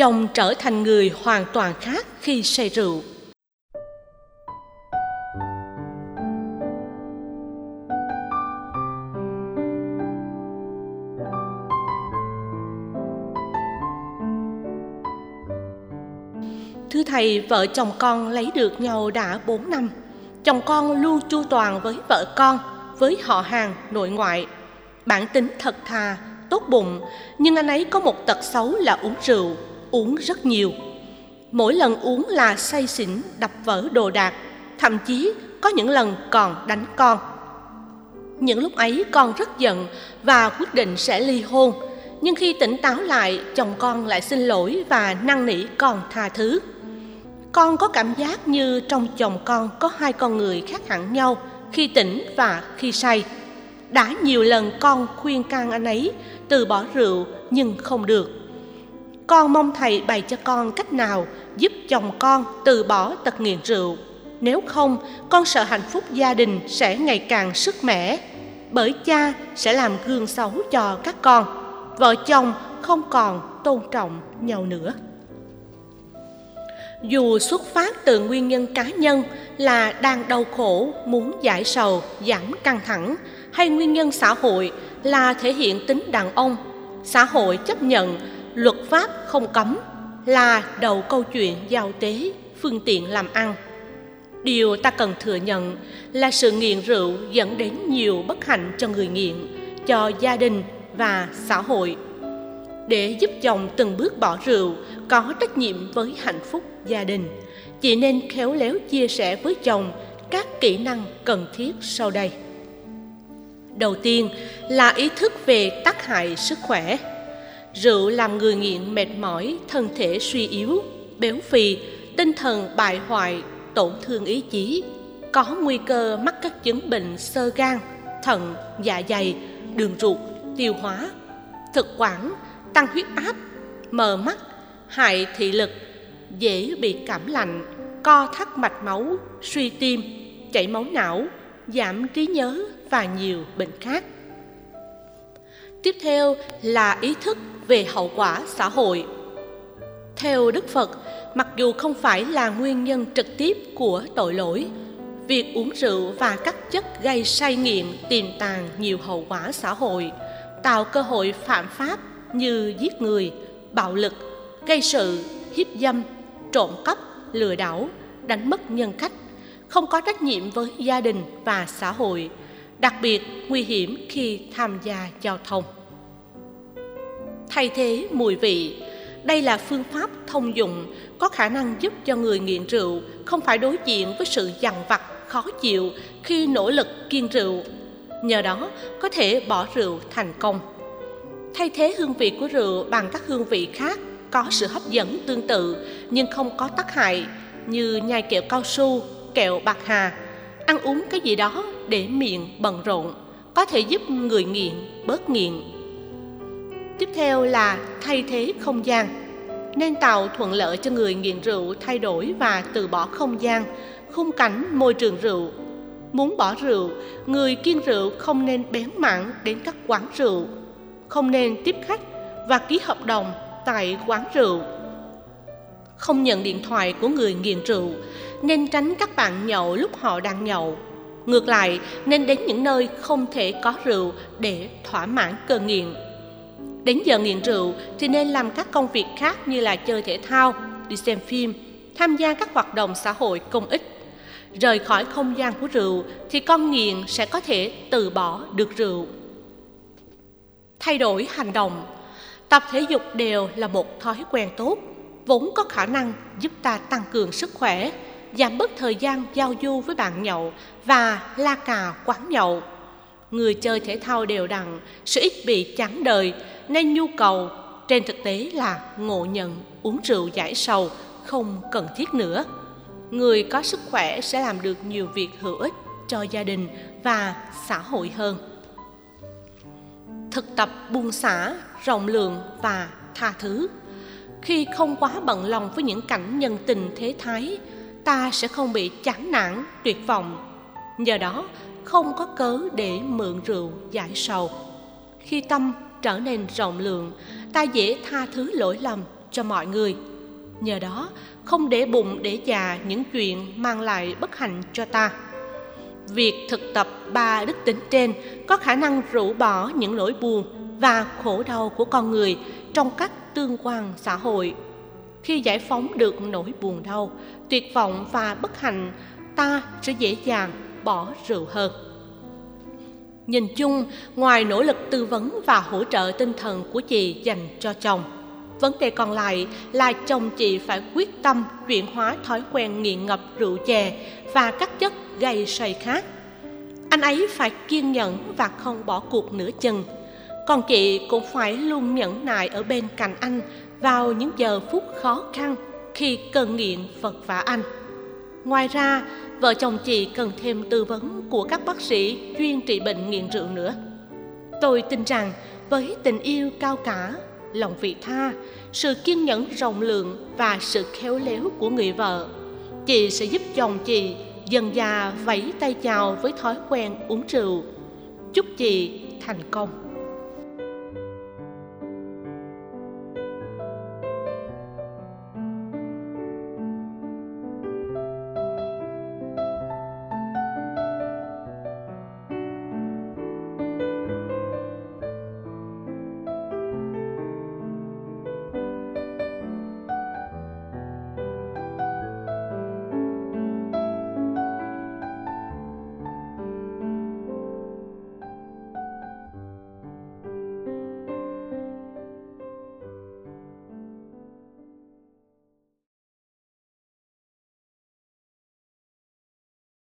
chồng trở thành người hoàn toàn khác khi say rượu Thưa thầy, vợ chồng con lấy được nhau đã 4 năm. Chồng con luôn chu toàn với vợ con, với họ hàng, nội ngoại. Bản tính thật thà, tốt bụng, nhưng anh ấy có một tật xấu là uống rượu, uống rất nhiều. Mỗi lần uống là say xỉn, đập vỡ đồ đạc, thậm chí có những lần còn đánh con. Những lúc ấy con rất giận và quyết định sẽ ly hôn. Nhưng khi tỉnh táo lại, chồng con lại xin lỗi và năn nỉ con tha thứ. Con có cảm giác như trong chồng con có hai con người khác hẳn nhau khi tỉnh và khi say. Đã nhiều lần con khuyên can anh ấy từ bỏ rượu nhưng không được. Con mong thầy bày cho con cách nào giúp chồng con từ bỏ tật nghiện rượu. Nếu không, con sợ hạnh phúc gia đình sẽ ngày càng sức mẻ. Bởi cha sẽ làm gương xấu cho các con. Vợ chồng không còn tôn trọng nhau nữa dù xuất phát từ nguyên nhân cá nhân là đang đau khổ muốn giải sầu giảm căng thẳng hay nguyên nhân xã hội là thể hiện tính đàn ông xã hội chấp nhận luật pháp không cấm là đầu câu chuyện giao tế, phương tiện làm ăn. Điều ta cần thừa nhận là sự nghiện rượu dẫn đến nhiều bất hạnh cho người nghiện, cho gia đình và xã hội. Để giúp chồng từng bước bỏ rượu, có trách nhiệm với hạnh phúc gia đình, chị nên khéo léo chia sẻ với chồng các kỹ năng cần thiết sau đây. Đầu tiên là ý thức về tác hại sức khỏe rượu làm người nghiện mệt mỏi, thân thể suy yếu, béo phì, tinh thần bại hoại, tổn thương ý chí. Có nguy cơ mắc các chứng bệnh sơ gan, thận dạ dày, đường ruột, tiêu hóa, thực quản, tăng huyết áp, mờ mắt, hại thị lực, dễ bị cảm lạnh, co thắt mạch máu, suy tim, chảy máu não, giảm trí nhớ và nhiều bệnh khác tiếp theo là ý thức về hậu quả xã hội. Theo đức phật, mặc dù không phải là nguyên nhân trực tiếp của tội lỗi, việc uống rượu và các chất gây say nghiện, tiềm tàng nhiều hậu quả xã hội, tạo cơ hội phạm pháp như giết người, bạo lực, gây sự, hiếp dâm, trộm cắp, lừa đảo, đánh mất nhân cách, không có trách nhiệm với gia đình và xã hội đặc biệt nguy hiểm khi tham gia giao thông thay thế mùi vị đây là phương pháp thông dụng có khả năng giúp cho người nghiện rượu không phải đối diện với sự dằn vặt khó chịu khi nỗ lực kiêng rượu nhờ đó có thể bỏ rượu thành công thay thế hương vị của rượu bằng các hương vị khác có sự hấp dẫn tương tự nhưng không có tác hại như nhai kẹo cao su, kẹo bạc hà. Ăn uống cái gì đó để miệng bận rộn có thể giúp người nghiện bớt nghiện. Tiếp theo là thay thế không gian. Nên tạo thuận lợi cho người nghiện rượu thay đổi và từ bỏ không gian, khung cảnh môi trường rượu. Muốn bỏ rượu, người kiêng rượu không nên bén mảng đến các quán rượu, không nên tiếp khách và ký hợp đồng tại quán rượu không nhận điện thoại của người nghiện rượu nên tránh các bạn nhậu lúc họ đang nhậu. Ngược lại nên đến những nơi không thể có rượu để thỏa mãn cơn nghiện. Đến giờ nghiện rượu thì nên làm các công việc khác như là chơi thể thao đi xem phim tham gia các hoạt động xã hội công ích. Rời khỏi không gian của rượu thì con nghiện sẽ có thể từ bỏ được rượu. Thay đổi hành động. Tập thể dục đều là một thói quen tốt, vốn có khả năng giúp ta tăng cường sức khỏe, giảm bớt thời gian giao du với bạn nhậu và la cà quán nhậu. Người chơi thể thao đều đặn sẽ ít bị chán đời nên nhu cầu trên thực tế là ngộ nhận uống rượu giải sầu không cần thiết nữa. Người có sức khỏe sẽ làm được nhiều việc hữu ích cho gia đình và xã hội hơn. Thực tập buông xả rộng lượng và tha thứ khi không quá bận lòng với những cảnh nhân tình thế thái, ta sẽ không bị chán nản, tuyệt vọng. Nhờ đó, không có cớ để mượn rượu giải sầu. Khi tâm trở nên rộng lượng, ta dễ tha thứ lỗi lầm cho mọi người. Nhờ đó, không để bụng để già những chuyện mang lại bất hạnh cho ta. Việc thực tập ba đức tính trên có khả năng rũ bỏ những nỗi buồn và khổ đau của con người trong các tương quan xã hội. Khi giải phóng được nỗi buồn đau, tuyệt vọng và bất hạnh, ta sẽ dễ dàng bỏ rượu hơn. Nhìn chung, ngoài nỗ lực tư vấn và hỗ trợ tinh thần của chị dành cho chồng, vấn đề còn lại là chồng chị phải quyết tâm chuyển hóa thói quen nghiện ngập rượu chè và các chất gây say khác anh ấy phải kiên nhẫn và không bỏ cuộc nửa chừng còn chị cũng phải luôn nhẫn nại ở bên cạnh anh vào những giờ phút khó khăn khi cơn nghiện vật vả anh. Ngoài ra, vợ chồng chị cần thêm tư vấn của các bác sĩ chuyên trị bệnh nghiện rượu nữa. Tôi tin rằng với tình yêu cao cả, lòng vị tha, sự kiên nhẫn rộng lượng và sự khéo léo của người vợ, chị sẽ giúp chồng chị dần già vẫy tay chào với thói quen uống rượu. Chúc chị thành công.